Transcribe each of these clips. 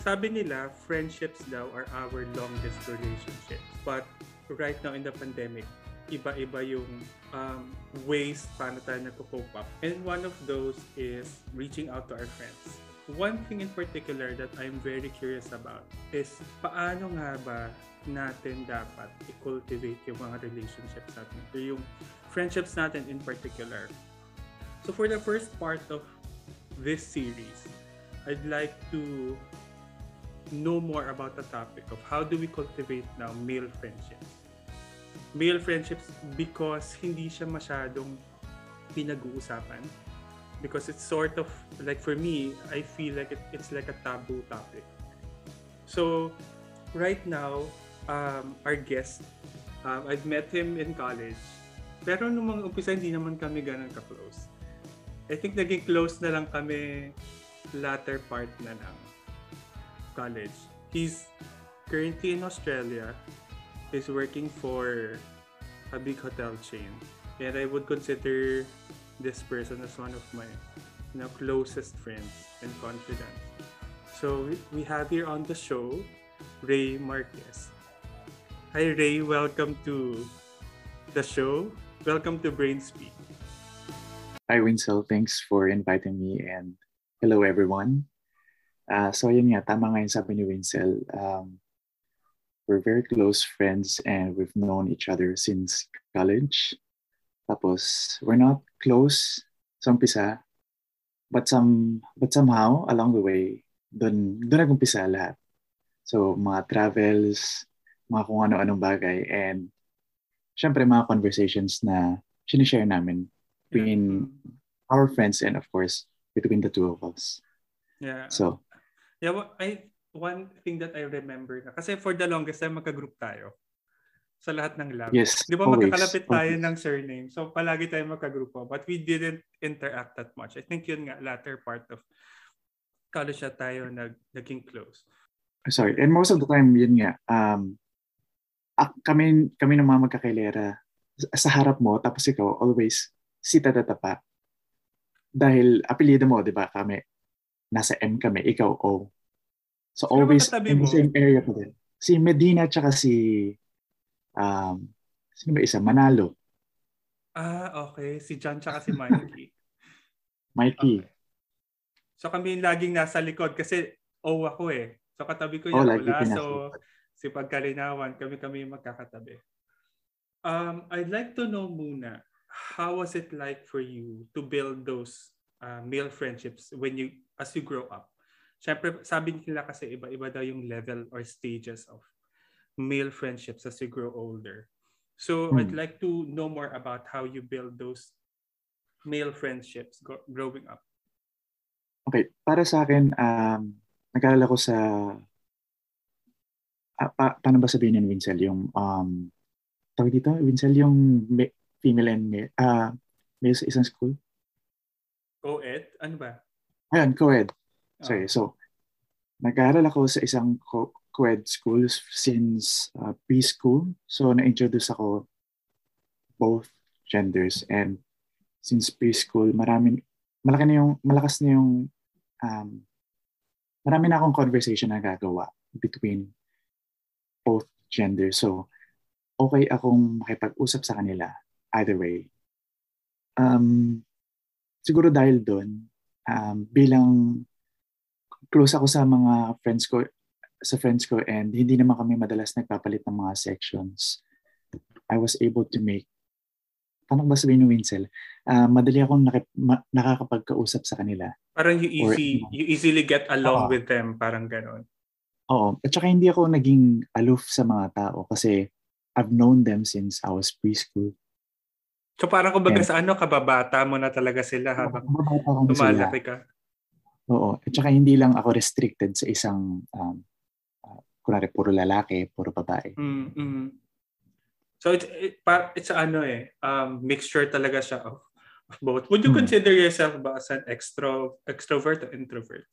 sabi nila, friendships daw are our longest relationships. But right now in the pandemic, iba-iba yung um, ways paano tayo nagko-cope up. And one of those is reaching out to our friends. One thing in particular that I'm very curious about is paano nga ba natin dapat i-cultivate yung mga relationships natin or yung friendships natin in particular. So for the first part of this series, I'd like to know more about the topic of how do we cultivate now male friendships. Male friendships because hindi siya masyadong pinag-uusapan. Because it's sort of, like for me, I feel like it, it's like a taboo topic. So, right now, um, our guest, um, I've met him in college. Pero nung mga umpisa, hindi naman kami ganun ka-close. I think naging close na lang kami latter part na ng college. He's currently in Australia. He's working for a big hotel chain. And I would consider this person as one of my you know, closest friends and confidants. So we have here on the show Ray Marquez. Hi Ray, welcome to the show. Welcome to Brainspeak. Hi Winsel, thanks for inviting me and hello everyone. Uh, so yun nga, tama nga yung sabi ni Winsel. Um, we're very close friends and we've known each other since college. Tapos, we're not close sa umpisa, but some but somehow along the way, doon doon nag-umpisa lahat. So, mga travels, mga kung ano-anong bagay, and syempre mga conversations na sinishare namin between our friends and of course, between the two of us. Yeah. So, Yeah, I one thing that I remember na kasi for the longest time magka-group tayo sa lahat ng lab. Yes, Di ba always, magkakalapit tayo always. ng surname? So palagi tayo magka-grupo. But we didn't interact that much. I think yun nga, latter part of college na tayo nag, naging close. Sorry, and most of the time, yun nga, um, kami, kami ng mga magkakailera, sa harap mo, tapos ikaw, always, si tatatapa. Dahil, apelido mo, di ba, kami, nasa M kami, ikaw O. So, Sino always in the same area pa din. Si Medina, tsaka si, um, sino ba isa? Manalo. Ah, okay. Si John tsaka si Mikey. Mikey. Okay. So kami yung laging nasa likod kasi O ako eh. So katabi ko Oh, yung lagi wala. So si Pagkalinawan, kami-kami yung magkakatabi. Um, I'd like to know muna, how was it like for you to build those uh, male friendships when you, as you grow up? Siyempre, sabi nila kasi iba-iba daw yung level or stages of male friendships as you grow older. So Hmm. I'd like to know more about how you build those male friendships go- growing up. Okay, para sa akin, um, nag-aalala ko sa, ah, pa, paano ba sabihin yun, Winsel? Yung, um, tawag dito, Winsel, yung me- female and male, ah, male sa isang school? Co-ed? Ano ba? Ayun, co-ed. Ah. Sorry, so, nag-aaral ako sa isang co- co-ed school since uh, preschool. So, na-introduce ako both genders and since preschool, marami, malaki na yung, malakas na yung, um, marami na akong conversation na gagawa between both genders. So, okay akong makipag-usap sa kanila either way. Um, siguro dahil doon, um, bilang close ako sa mga friends ko sa friends ko and hindi naman kami madalas nagpapalit ng mga sections. I was able to make paano ba sabihin ng Winsel? Ah, madali akong nakip, ma- nakakapagkausap sa kanila. Parang you Or- easy, you easily get along Oo. with them, parang ganon. Oo. At saka hindi ako naging aloof sa mga tao kasi I've known them since I was preschool. So parang kumbaga Yeah. sa ano, kababata mo na talaga sila habang lumalaki ka. Oo. At saka hindi lang ako restricted sa isang, um, uh, kunwari, puro lalaki, puro babae. Mm, mm. So it's it, it's ano eh, um, mixture talaga siya of, of both. Would you Hmm. consider yourself ba as an extro extrovert or introvert?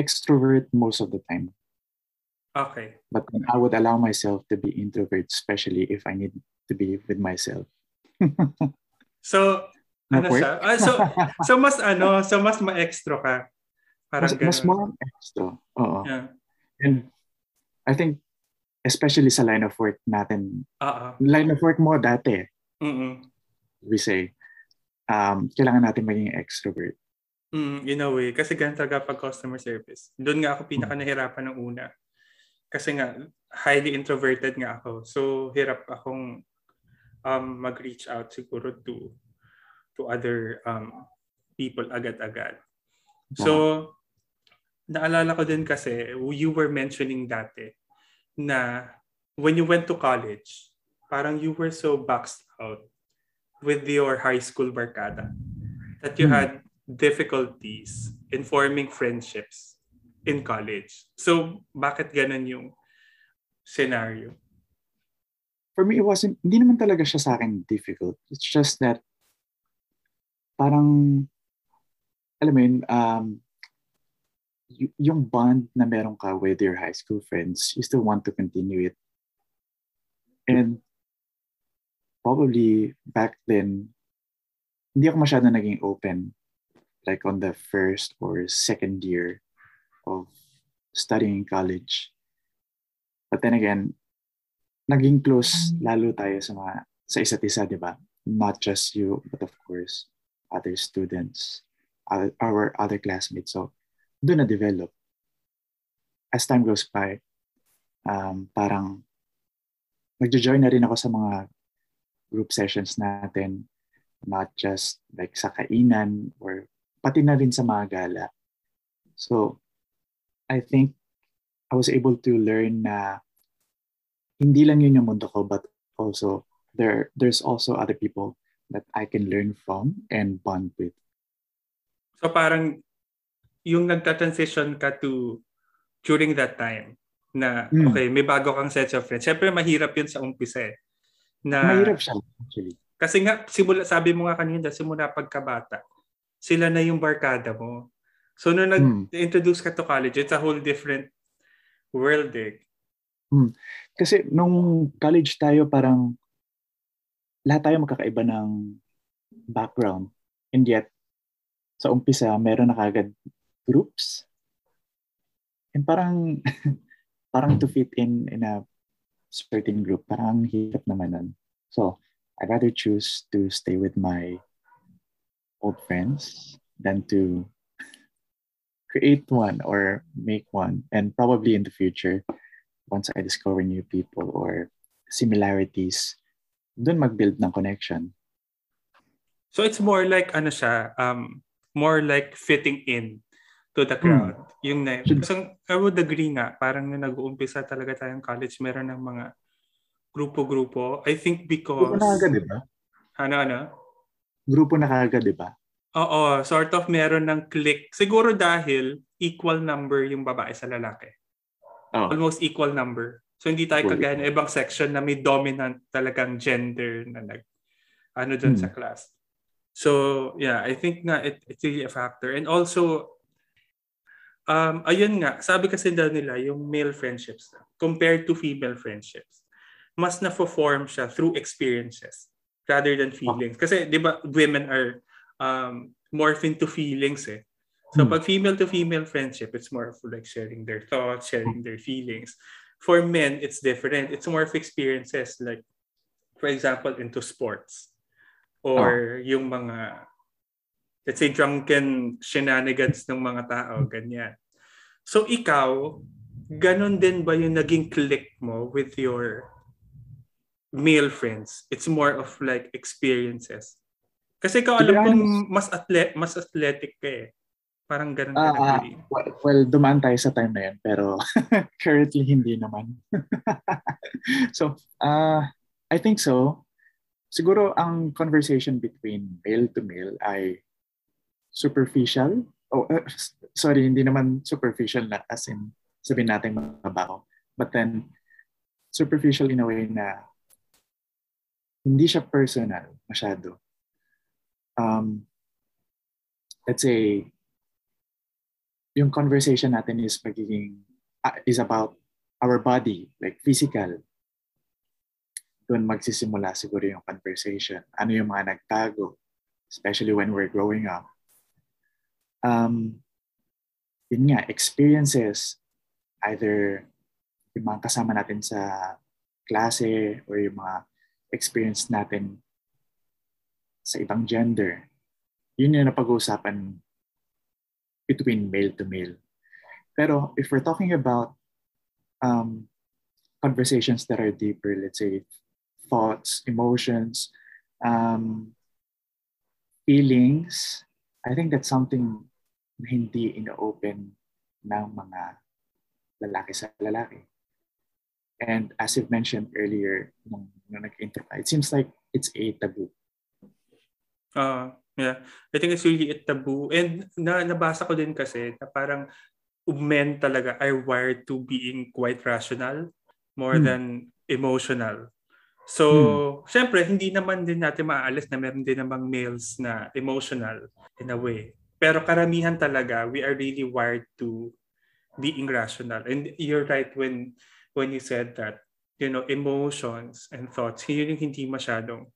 Extrovert most of the time. Okay. But then I would allow myself to be introvert, especially if I need to be with myself. So ano siya? Ah, so so mas ano, so mas ma-extro ka. Parang mas, mas ganun. more on extra. Oo. Yeah. And I think, especially sa line of work natin, Oo. line of work mo dati, Mm-mm. we say, um, kailangan natin maging extrovert. Mm, in a way. Kasi ganun talaga pag customer service. Doon nga ako pinaka nahirapan ng una. Kasi nga, highly introverted nga ako. So, hirap akong um, mag-reach out siguro to to other um, people agad-agad. So, naalala ko din kasi, you were mentioning dati na when you went to college, parang you were so boxed out with your high school barkada that you Hmm. had difficulties in forming friendships in college. So, bakit ganun yung scenario? For me, it wasn't, hindi naman talaga siya sa akin difficult. It's just that, parang, alam mo yun, um, y- yung bond na meron ka with your high school friends, you still want to continue it. And probably back then, hindi ako masyado naging open like on the first or second year of studying in college. But then again, naging close lalo tayo sa mga sa isa't isa, di ba? Not just you, but of course, other students, other, our other classmates. So, doon na-develop. As time goes by, um, parang nagjo-join na rin ako sa mga group sessions natin, not just like sa kainan or pati na rin sa mga gala. So, I think I was able to learn na hindi lang yun yung mundo ko, but also there there's also other people that I can learn from and bond with. So, parang yung nagta-transition ka to during that time na, Mm. okay, may bago kang set of friends. Siyempre, mahirap yun sa umpisa eh. Na, Mahirap siya, actually. Kasi nga, simula, sabi mo nga kanina, simula pagkabata, sila na yung barkada mo. So, nung Hmm. nag-introduce ka to college, it's a whole different world eh. Kasi nung college tayo, parang lahat tayo magkakaiba ng background. And yet, sa umpisa, meron na kagad groups. And parang, parang to fit in in a certain group, parang ang hirap naman nun. So, I'd rather choose to stay with my old friends than to create one or make one. And probably in the future, once I discover new people or similarities, dun mag-build ng connection. So, it's more like, ano siya, um, more like fitting in to the crowd. Yung na, kasi I would agree nga, parang nung nag-uumpisa talaga tayong college, meron ng mga grupo-grupo. I think Grupo because, na agad, di ba? ano, ano? Grupo na kagad, di ba? Oo, sort of meron ng click. Siguro dahil equal number yung babae sa lalaki. Oh. Almost equal number. So hindi tayo kagaya ng ibang section na may dominant talagang gender na nag ano dun Hmm. sa class. So yeah, I think nga it, it's really a factor. And also, um, ayun nga, sabi kasi daw nila yung male friendships compared to female friendships, mas na-form siya through experiences rather than feelings. Kasi di ba women are um, morph into feelings eh. So Hmm. pag female to female friendship, it's more of like sharing their thoughts, sharing their feelings. For men, it's different. It's more of experiences like, for example, into sports. Or yung mga, let's say, drunken shenanigans ng mga tao, ganyan. So ikaw, ganon din ba yung naging click mo with your male friends? It's more of like experiences. Kasi ikaw alam kong mas atlet mas athletic ka eh. Parang ganun ka Ah, ah, nag well, well, dumaan tayo sa time na yun, pero currently hindi naman. so, uh, I think so. Siguro ang conversation between male to male ay superficial. Oh, uh, sorry, hindi naman superficial na as in sabihin natin mababaw. But then, superficial in a way na hindi siya personal masyado. Um, let's say, yung conversation natin is magiging uh, is about our body, like physical. Doon magsisimula siguro yung conversation. Ano yung mga nagtago, especially when we're growing up. Um, yun nga, experiences, either yung mga kasama natin sa klase or yung mga experience natin sa ibang gender. Yun yung napag-uusapan between male to male. Pero if we're talking about um, conversations that are deeper, let's say thoughts, emotions, um, feelings, I think that's something hindi ino-open ng mga lalaki sa lalaki. And as you've mentioned earlier, nung, nung nag-intro it seems like it's a taboo. Uh, yeah. I think it's really a taboo. And na, nabasa ko din kasi na parang men talaga are wired to being quite rational more hmm. than emotional. So, hmm. syempre, hindi naman din natin maaalis na meron din namang males na emotional in a way. Pero karamihan talaga, we are really wired to being rational. And you're right when when you said that, you know, emotions and thoughts, yun yung hindi masyadong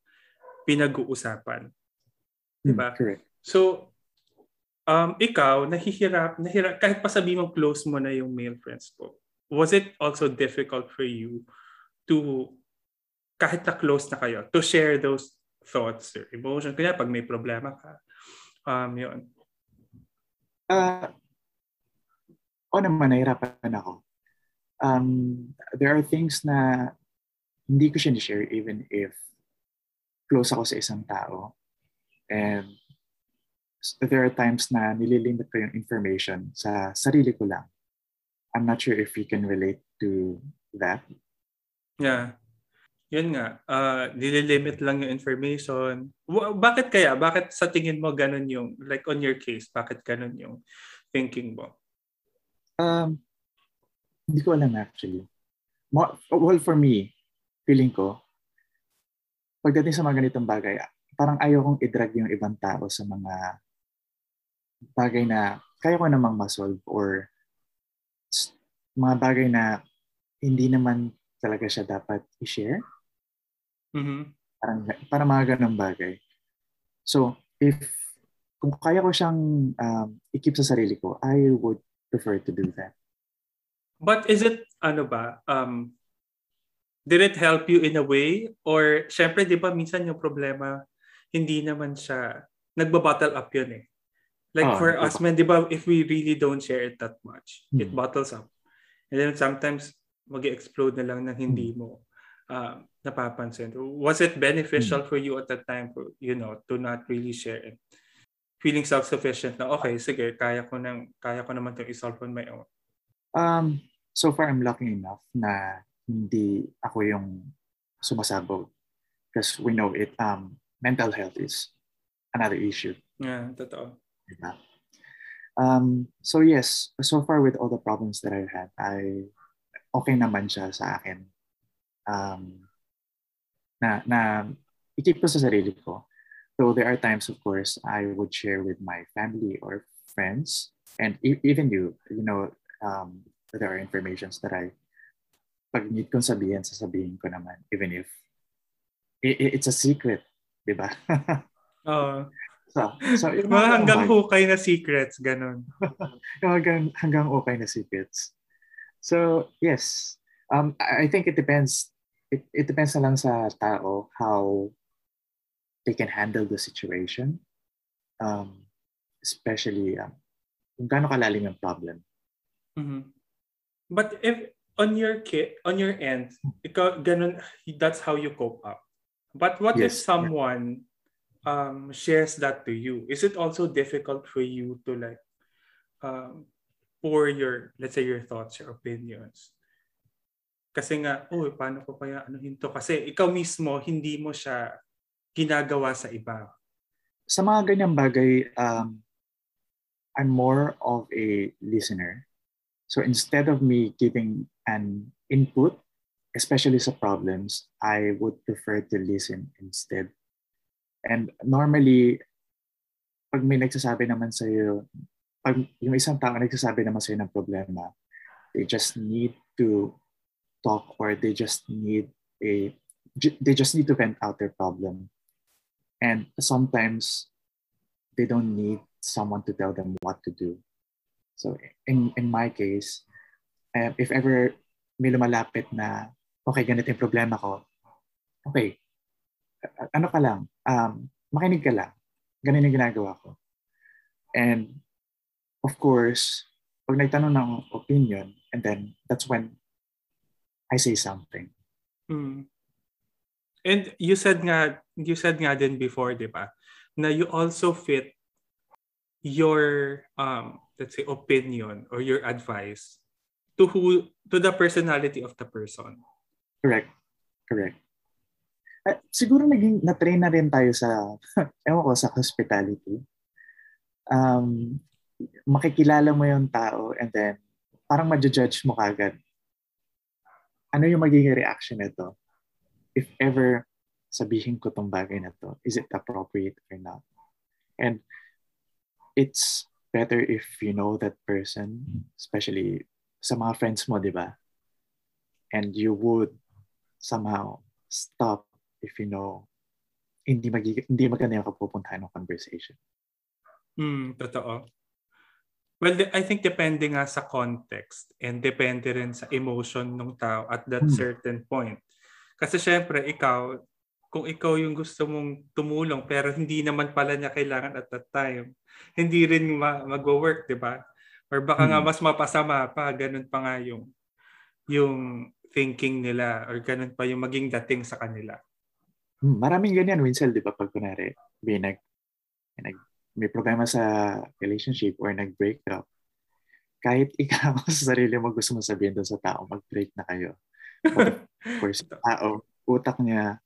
pinag-uusapan. Mm, diba? Correct. So, um, ikaw, nahihirap, nahirap, kahit pa sabi mong close mo na yung male friends ko, was it also difficult for you to, kahit na close na kayo, to share those thoughts or emotions? Kaya pag may problema ka, um, yun. Uh, o naman, nahirapan ako um, there are things na hindi ko siya ni-share even if close ako sa isang tao. And there are times na nililimit ko yung information sa sarili ko lang. I'm not sure if you can relate to that. Yeah. Yun nga, uh, nililimit lang yung information. W- bakit kaya? Bakit sa tingin mo ganun yung, like on your case, bakit ganun yung thinking mo? Um, hindi ko alam actually. Well, for me, feeling ko, pagdating sa mga ganitong bagay, parang ayaw kong i-drag yung ibang tao sa mga bagay na kaya ko namang masolve or mga bagay na hindi naman talaga siya dapat i-share. Mm-hmm. Parang, parang mga ganong bagay. So, if kung kaya ko siyang um, i-keep sa sarili ko, I would prefer to do that. But is it, ano ba, um, did it help you in a way? Or, syempre, di ba, minsan yung problema, hindi naman siya, nagba-bottle up yun eh. Like oh, for us men, di ba, if we really don't share it that much, hmm. it bottles up. And then sometimes, mag explode na lang ng hindi hmm. mo uh, napapansin. Was it beneficial hmm. for you at that time, for, you know, to not really share it? Feeling self-sufficient na, okay, sige, kaya ko, nang, kaya ko naman itong isolve on my own. Um, so far, I'm lucky enough na hindi ako yung sumasabog. Because we know it, um, mental health is another issue. Yeah, totoo. Diba? Um, so yes, so far with all the problems that I've had, I okay naman siya sa akin. Um, na, na ikip ko sa sarili ko. So there are times, of course, I would share with my family or friends, and e- even you, you know, um, there are informations that I, pag need kong sabihin, sasabihin ko naman, even if it, it's a secret, di ba? Oo. so, so, yung mga hanggang okay. hukay na secrets, ganun. hanggang, hanggang okay na secrets. So, yes. Um, I think it depends. It, it depends na lang sa tao how they can handle the situation. Um, especially um, kung gaano kalalim yung problem. Mm-hmm. But if on your kid, on your end, ikaw, ganun, that's how you cope up. But what yes. if someone um, shares that to you? Is it also difficult for you to like um, pour your, let's say, your thoughts, your opinions? Kasi nga, oh, paano ko kaya ano hinto? Kasi ikaw mismo, hindi mo siya ginagawa sa iba. Sa mga ganyang bagay, um, I'm more of a listener. So instead of me giving an input, especially sa problems, I would prefer to listen instead. And normally, pag may nagsasabi naman sa iyo, pag yung isang tao nagsasabi naman sa iyo ng problema, they just need to talk or they just need a they just need to vent out their problem. And sometimes they don't need someone to tell them what to do. So in in my case, uh, if ever may lumalapit na okay, ganito yung problema ko, okay, ano ka lang, um, makinig ka lang. Ganun yung ginagawa ko. And of course, pag nagtanong ng opinion, and then that's when I say something. Mm. And you said nga, you said nga din before, di ba, na you also fit your, um, let's say, opinion or your advice to who, to the personality of the person. Correct. Correct. Uh, siguro naging na-train na rin tayo sa, ewan ko, sa hospitality. Um, makikilala mo yung tao and then parang ma-judge mo kagad. Ano yung magiging reaction nito? If ever sabihin ko tong bagay na to, is it appropriate or not? And it's better if you know that person, especially sa mga friends mo, di ba? And you would somehow stop if you know hindi magig- hindi maganda yung kapupuntahan ng conversation. Mm, totoo. Well, I think depende nga sa context and depende rin sa emotion ng tao at that hmm. certain point. Kasi syempre, ikaw, kung ikaw yung gusto mong tumulong pero hindi naman pala niya kailangan at that time, hindi rin ma- mag-work, di ba? Or baka hmm. nga mas mapasama pa, ganun pa nga yung, yung thinking nila or ganun pa yung maging dating sa kanila. Hmm, maraming ganyan, Winsel, di ba? Pag kunwari, may nag, nag may problema sa relationship or nag-break up, kahit ikaw sa sarili mo gusto mo sabihin doon sa tao, mag-break na kayo. But of course, tao, utak niya,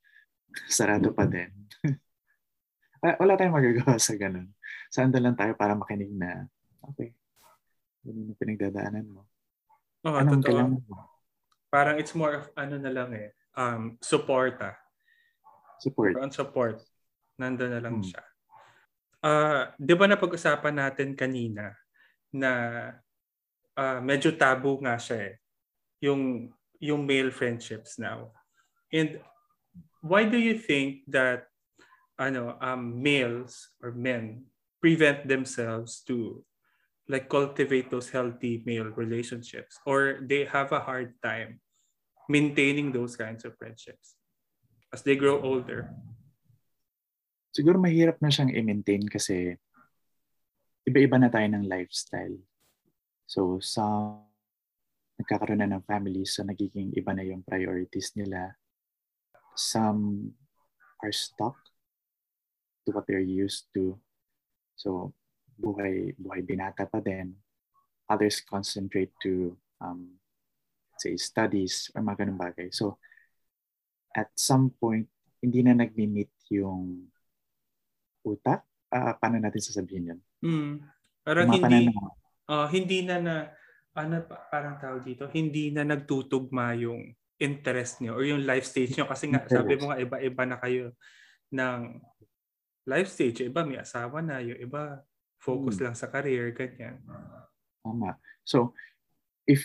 sarado pa din. Wala tayong magagawa sa ganun. Saan lang tayo para makinig na, okay, yun yung pinagdadaanan mo. Oh, Anong kailangan mo? Parang it's more of ano na lang eh, um, support ah. Support. On support. Nandun na lang hmm. siya uh, 'di ba napag-usapan natin kanina na uh, medyo tabu nga siya eh, yung yung male friendships now. And why do you think that ano um males or men prevent themselves to like cultivate those healthy male relationships or they have a hard time maintaining those kinds of friendships as they grow older? siguro mahirap na siyang i-maintain kasi iba-iba na tayo ng lifestyle. So, some nagkakaroon na ng families so nagiging iba na yung priorities nila. Some are stuck to what they're used to. So, buhay, buhay binata pa din. Others concentrate to, um, say, studies or mga ganun bagay. So, at some point, hindi na nagmi-meet yung utak? Uh, paano natin sasabihin yun? Mm. Parang hindi, uh, hindi na na, ano parang tawag dito, hindi na nagtutugma yung interest niyo or yung life stage niyo kasi nga sabi mo nga iba-iba na kayo ng life stage. Yung iba may asawa na, yung iba focus hmm. lang sa career, ganyan. Tama. So, if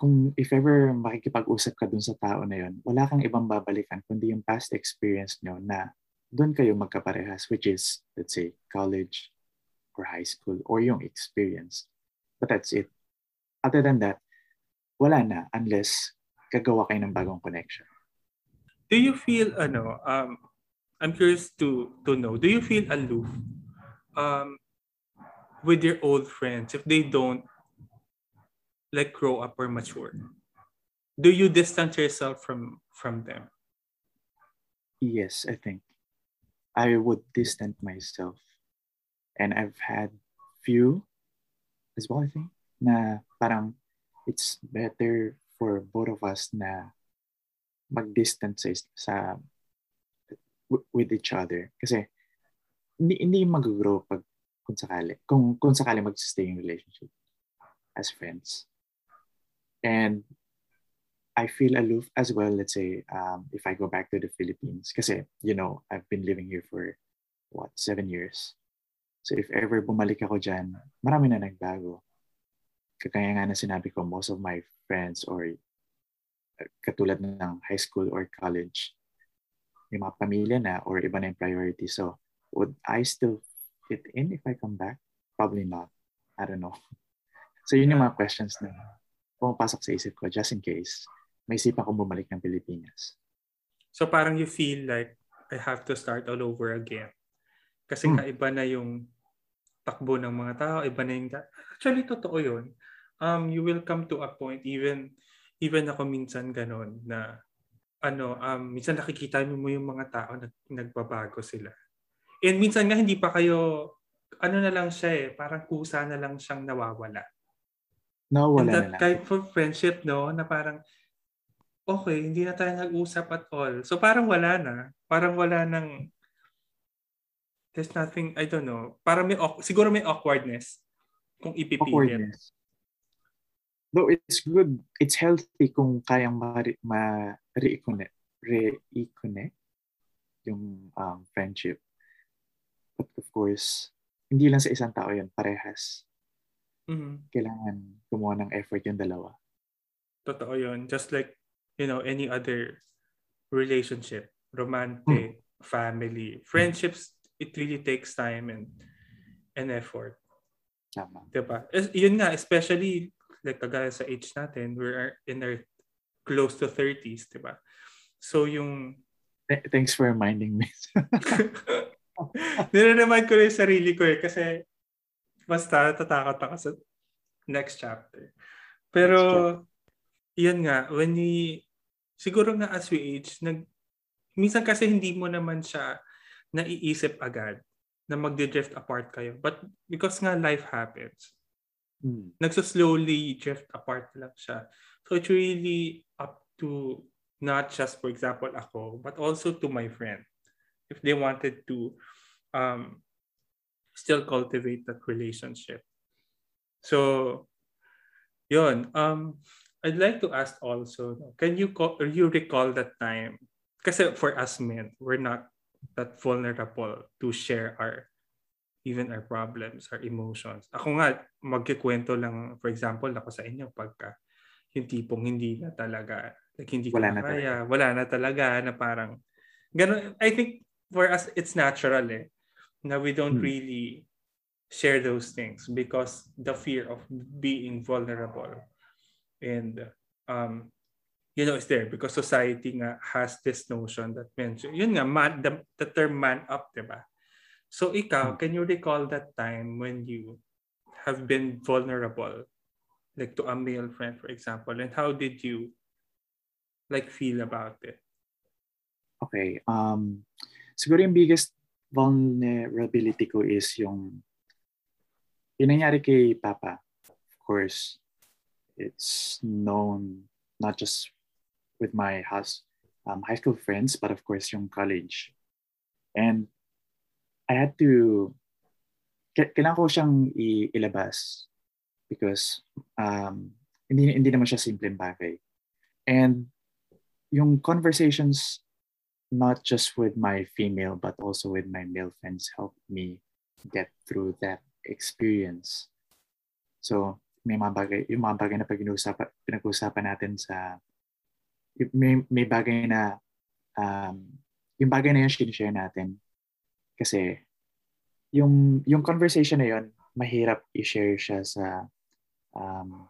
kung if ever makikipag-usap ka dun sa tao na yon, wala kang ibang babalikan kundi yung past experience nyo na doon kayo magkaparehas, which is, let's say, college or high school or yung experience. But that's it. Other than that, wala na unless gagawa kayo ng bagong connection. Do you feel, ano, um, I'm curious to, to know, do you feel aloof um, with your old friends if they don't like grow up or mature? Do you distance yourself from from them? Yes, I think. I would distance myself. And I've had few as well, I think, na parang it's better for both of us na mag-distance sa with each other. Kasi hindi, hindi mag-grow pag kung sakali. Kung, kung sakali mag-stay in relationship as friends. And I feel aloof as well, let's say, um, if I go back to the Philippines. Kasi, you know, I've been living here for, what, seven years. So if ever bumalik ako dyan, marami na nagbago. Kaya nga na sinabi ko, most of my friends or uh, katulad ng high school or college, yung mga pamilya na or iba na yung priority. So would I still fit in if I come back? Probably not. I don't know. So yun yung mga questions na pumapasok sa isip ko just in case may isipan ko bumalik ng Pilipinas. So parang you feel like I have to start all over again. Kasi hmm. nga iba na yung takbo ng mga tao, iba na yung... Actually, totoo yun. Um, you will come to a point, even even ako minsan ganon, na ano, um, minsan nakikita mo yung mga tao na nagbabago sila. And minsan nga hindi pa kayo, ano na lang siya eh, parang kusa na lang siyang nawawala. Nawawala And that na type of friendship, no, na parang, okay, hindi na tayo nag-usap at all. So parang wala na. Parang wala nang, there's nothing, I don't know, parang may, siguro may awkwardness kung ipipilit. Awkwardness. Though it's good, it's healthy kung kayang ma-reconnect, re-connect yung um, friendship. But of course, hindi lang sa isang tao yun, parehas. Mm-hmm. Kailangan gumawa ng effort yung dalawa. Totoo yun. Just like, you know, any other relationship, romantic, mm. family, friendships, it really takes time and and effort. Tama. Diba? Yun nga, especially like kagaya sa age natin, we're in our close to 30s, di ba? So yung... Th- thanks for reminding me. Nire-remind ko rin sarili ko eh kasi basta tatakot ako sa next chapter. Pero next chapter. yun nga, when we, siguro nga as we age, nag, minsan kasi hindi mo naman siya naiisip agad na magdi-drift apart kayo. But because nga life happens, Hmm. Nagso-slowly drift apart lang siya. So it's really up to not just, for example, ako, but also to my friend. If they wanted to um, still cultivate that relationship. So, yun. Um, I'd like to ask also, can you call, you recall that time? Kasi for us men, we're not that vulnerable to share our even our problems, our emotions. Ako nga, magkikwento lang, for example, ako sa inyo pagka yung tipong hindi na talaga, like hindi wala ko na kaya, talaga. wala na talaga, na parang, ganun, I think for us, it's natural eh, na we don't hmm. really share those things because the fear of being vulnerable and um you know it's there because society nga has this notion that mention yun nga man, the, the term man up diba So ikaw, hmm. can you recall that time when you have been vulnerable like to a male friend for example and how did you like feel about it? Okay, um siguro yung biggest vulnerability ko is yung yung nangyari kay Papa. Of course, it's known not just with my house, um, high school friends, but of course yung college. And I had to, kailangan ko siyang ilabas because um, hindi, hindi naman siya simpleng bagay. And yung conversations, not just with my female, but also with my male friends helped me get through that experience. So, may mga bagay, yung mga bagay na pag pinag-uusapan natin sa, may, may bagay na, um, yung bagay na yun, sinishare natin, kasi yung, yung conversation na yun, mahirap i-share siya sa um,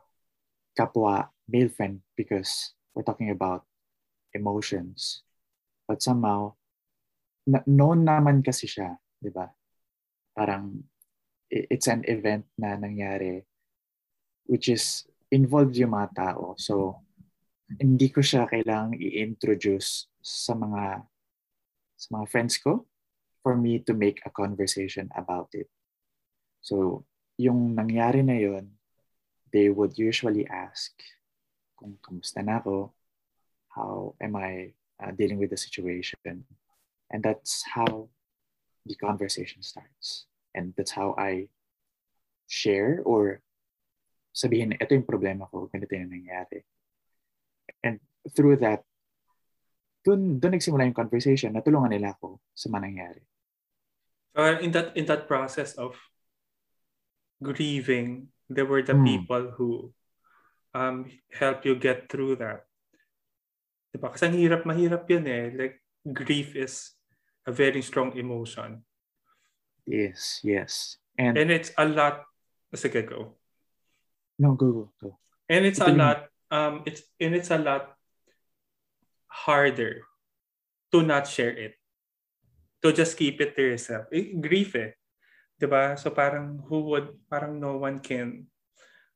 kapwa male friend because we're talking about emotions. But somehow, na- known naman kasi siya, di ba? Parang it's an event na nangyari which is involved yung mga tao. So, hindi ko siya kailangang i-introduce sa mga sa mga friends ko for me to make a conversation about it. So, yung nangyari na yon, they would usually ask kung kamusta na ako, how am I uh, dealing with the situation. And that's how the conversation starts. And that's how I share or sabihin, ito yung problema ko, ganito yung nangyari. And through that, dun, dun nagsimula yung conversation, natulungan nila ako sa manangyari. Uh, in that in that process of grieving, there were the mm. people who um help you get through that. Diba? Kasi ang hirap, mahirap yun eh. Like, grief is a very strong emotion. Yes, yes. And, and it's a lot, sige go. No, go, go, go. And it's a lot, um, it's, and it's a lot harder to not share it. To just keep it to yourself. Eh, grief eh. 'Di ba? So parang who would, parang no one can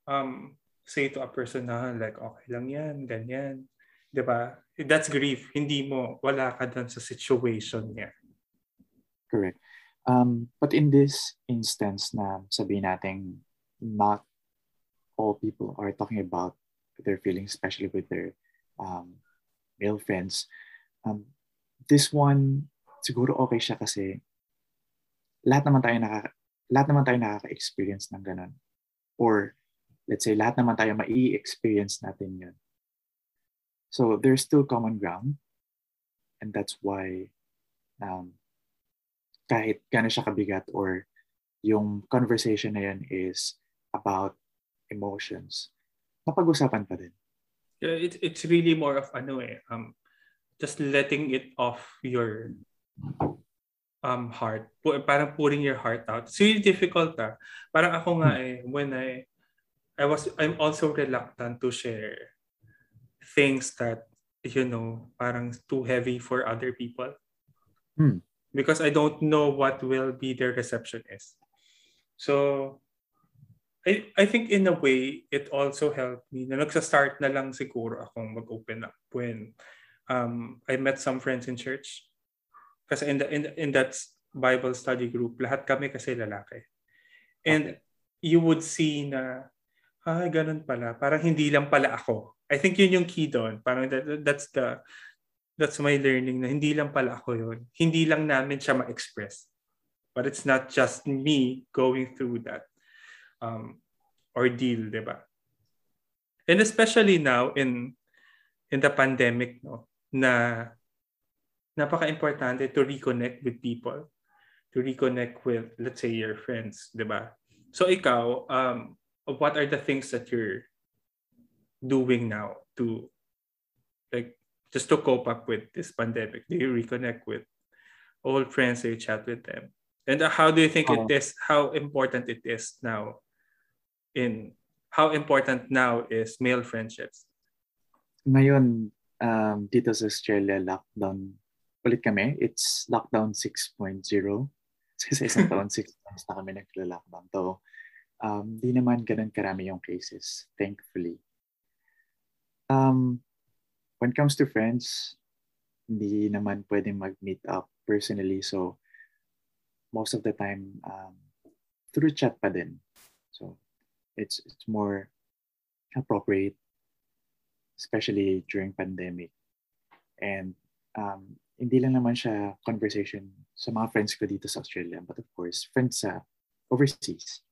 um, say to a person na like, okay lang yan, ganyan. 'Di ba? That's grief. Hindi mo, wala ka dun sa situation niya. Correct. Um, but in this instance na sabihin natin not all people are talking about their feelings, especially with their um, male friends. Um, this one, siguro okay siya kasi lahat naman tayo nakaka lahat naman tayo nakaka-experience ng ganun. Or let's say lahat naman tayo mai-experience natin yun. So there's still common ground and that's why um, kahit gano'n siya kabigat or yung conversation na yun is about emotions, napag-usapan pa din. Yeah, it, it's really more of ano eh, um, just letting it off your um heart. Parang putting your heart out. It's really difficult ah. Parang ako nga eh, when I, I was, I'm also reluctant to share things that, you know, parang too heavy for other people. Hmm. Because I don't know what will be their reception is. So, I, I think in a way, it also helped me na nagsa-start na lang siguro akong mag-open up when um, I met some friends in church. Kasi in, the, in, in that Bible study group, lahat kami kasi lalaki. And okay. you would see na, ah, ganun pala. Parang hindi lang pala ako. I think yun yung key doon. Parang that, that's the, that's my learning na hindi lang pala ako yun. Hindi lang namin siya ma-express. But it's not just me going through that um, ordeal, di ba? And especially now in in the pandemic, no, na napaka-importante to reconnect with people, to reconnect with, let's say, your friends, di ba? So ikaw, um, what are the things that you're doing now to, like, just to cope up with this pandemic? Do you reconnect with old friends? Do you chat with them? And how do you think it is, how important it is now in how important now is male friendships? Ngayon, um, dito sa Australia, lockdown ulit kami. It's lockdown 6.0. Kasi sa isang taon, 6 months na kami nagla-lockdown. So, um, di naman ganun karami yung cases, thankfully. Um, when it comes to friends, hindi naman pwedeng mag-meet up personally. So, most of the time, um, through chat pa din. So, it's it's more appropriate, especially during pandemic. And um, hindi lang naman siya conversation sa mga friends ko dito sa Australia, but of course, friends sa overseas.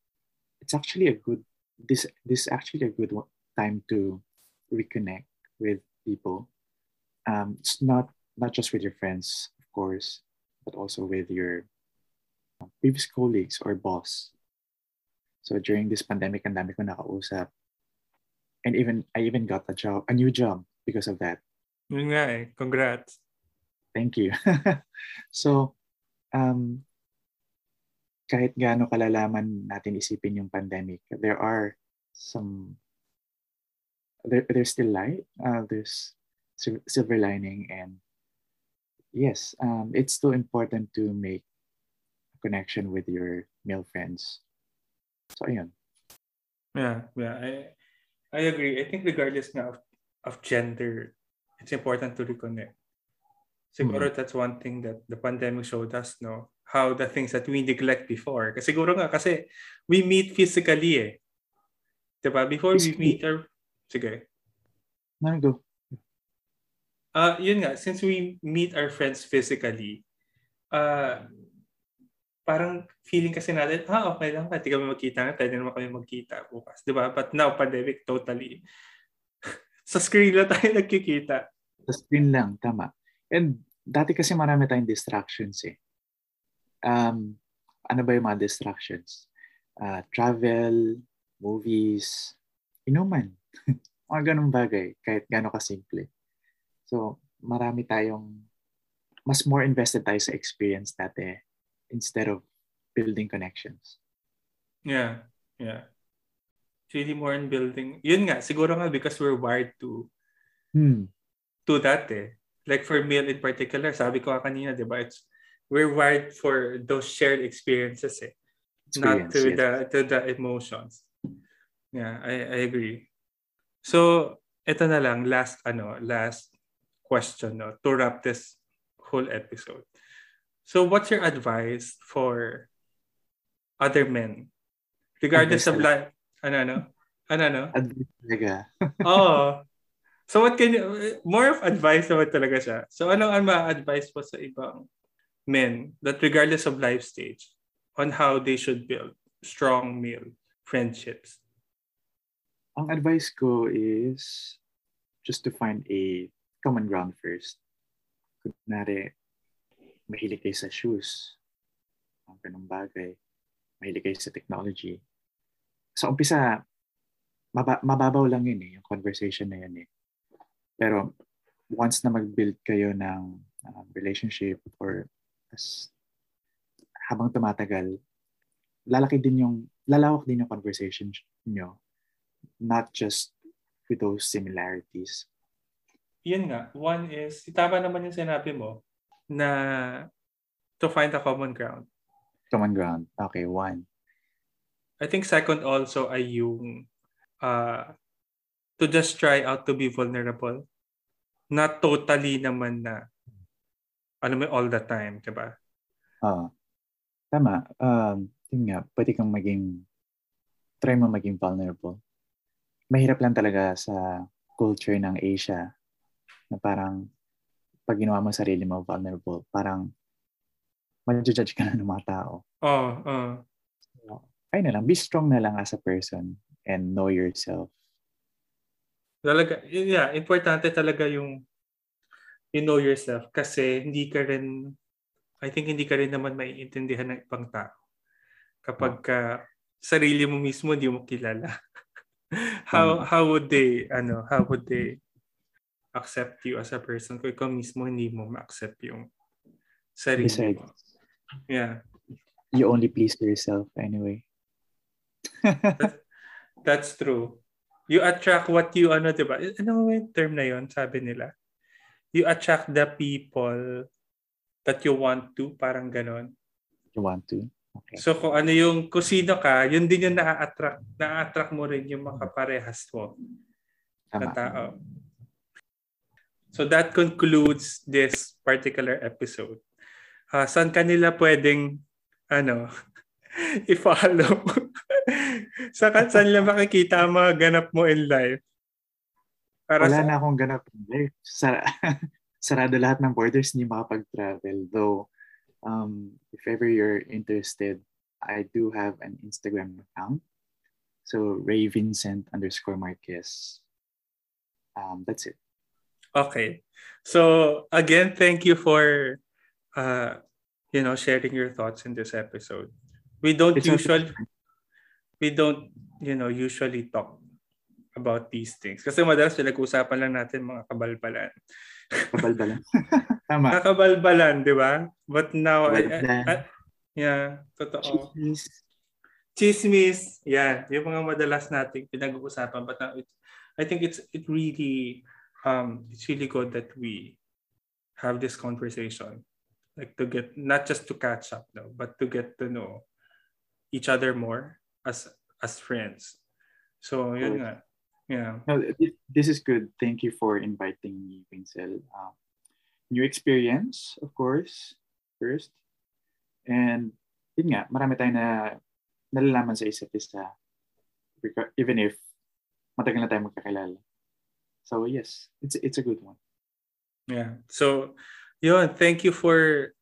It's actually a good, this, this actually a good time to reconnect with people. Um, it's not, not just with your friends, of course, but also with your previous colleagues or boss So during this pandemic, ang dami ko nakausap. And even I even got a job, a new job because of that. Yun nga eh. Congrats. Thank you. so, um, kahit gaano kalalaman natin isipin yung pandemic, there are some, there, there's still light, uh, there's silver lining, and yes, um, it's still important to make a connection with your male friends So, ayun. Yeah, yeah. I, I agree. I think regardless now of, of gender, it's important to reconnect. Siguro mm-hmm. that's one thing that the pandemic showed us, no? How the things that we neglect before. Kasi siguro nga, kasi we meet physically eh. Diba? Before we meet our... Sige. No, go. Uh, yun nga, since we meet our friends physically, uh, parang feeling kasi natin, ah, okay lang, pati kami magkita nga, pwede naman kami magkita bukas. Di ba? But now, pandemic, totally. sa screen lang tayo nagkikita. Sa screen lang, tama. And dati kasi marami tayong distractions eh. Um, ano ba yung mga distractions? Uh, travel, movies, inuman. mga ganong bagay, kahit gano'n kasimple. So, marami tayong, mas more invested tayo sa experience dati instead of building connections. Yeah, yeah. It's really more in building. Yun nga, siguro nga because we're wired to Hmm. to that eh. Like for male in particular, sabi ko kanina, di ba? It's, we're wired for those shared experiences eh. Not Experience, to yes. the to the emotions. Yeah, I, I agree. So, ito na lang, last, ano, last question, no, to wrap this whole episode. So, what's your advice for other men? Regardless of life, ano, ano? Ano, ano? Advice talaga. Oo. So what can you, more of advice naman talaga siya. So ano ang ma-advise mo sa ibang men that regardless of life stage on how they should build strong male friendships? Ang advice ko is just to find a common ground first. Kunwari, mahilig kayo sa shoes, ang ganong bagay, mahilig kayo sa technology. Sa umpisa, maba- mababaw lang yun eh, yung conversation na yun eh. Pero once na mag-build kayo ng um, relationship or as, habang tumatagal, lalaki din yung, lalawak din yung conversation nyo. Not just with those similarities. Yun nga. One is, tama naman yung sinabi mo na to find a common ground. Common ground. Okay, one. I think second also ay yung uh, to just try out to be vulnerable. Not totally naman na ano mo all the time, di ba? Ah, tama. Um, yun nga, pwede kang maging, try mo maging vulnerable. Mahirap lang talaga sa culture ng Asia na parang pag ginawa mo sarili mo vulnerable, parang ma-judge ka na ng mga tao. Oh, oh. Ayun na lang, be strong na lang as a person and know yourself. Talaga, yeah, importante talaga yung you know yourself kasi hindi ka rin I think hindi ka rin naman maiintindihan ng ibang tao kapag ka sarili mo mismo hindi mo kilala. How how would they ano, how would they accept you as a person kung ikaw mismo hindi mo ma-accept yung sarili Besides, mo. Yeah. you only please yourself anyway. That's true. You attract what you, ano, di ba? Ano yung term na yon sabi nila? You attract the people that you want to, parang ganon. you want to. Okay. So kung ano yung, kung sino ka, yun din yung na-attract, na-attract mo rin yung makaparehas mo na Tama. tao. So that concludes this particular episode. Uh, saan kanila pwedeng, ano, i-follow? sa saan nila makikita ang mga ganap mo in life? Para Wala sa, na akong ganap in life. Sara- sarado lahat ng borders, hindi makapag-travel. Though, um, if ever you're interested, I do have an Instagram account. So, Ray Vincent underscore Marquez. Um, that's it. Okay. So again, thank you for uh you know sharing your thoughts in this episode. We don't It's usually we don't you know usually talk about these things kasi madalas pinag-usapan lang natin mga kabalbalan. Kabalbalan. Tama. Kakabalbalan, di ba? But now, I, I-. I- yeah, totoo. Chismis. Chismis, yeah, yung mga madalas nating pinag-uusapan. But now, it, I think it's it really um it's really good that we have this conversation, like to get not just to catch up, no, but to get to know each other more as as friends. So yun nga, yeah. No, thi- this is good. Thank you for inviting me, Vincel. Um, new experience, of course, first. And yun nga, marami tayong na nalalaman sa isa't isa. Even if matagal na tayo magkakilala. So yes, it's it's a good one. Yeah. So, yun, thank you for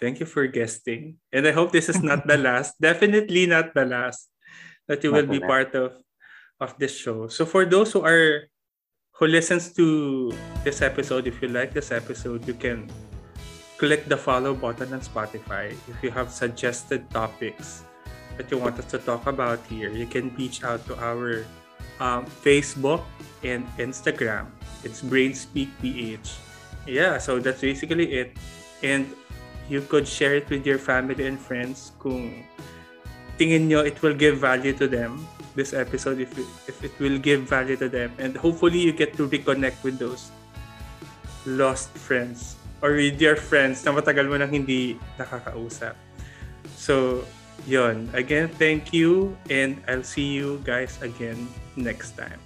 thank you for guesting. And I hope this is not the last. Definitely not the last that you Not will be last. part of of this show. So for those who are who listens to this episode, if you like this episode, you can click the follow button on Spotify. If you have suggested topics that you want us to talk about here, you can reach out to our um, Facebook and Instagram. It's Brainspeak PH. Yeah, so that's basically it. And you could share it with your family and friends kung tingin nyo it will give value to them this episode if it, if it will give value to them and hopefully you get to reconnect with those lost friends or with your friends na matagal mo nang hindi nakakausap. So, yon. Again, thank you and I'll see you guys again next time.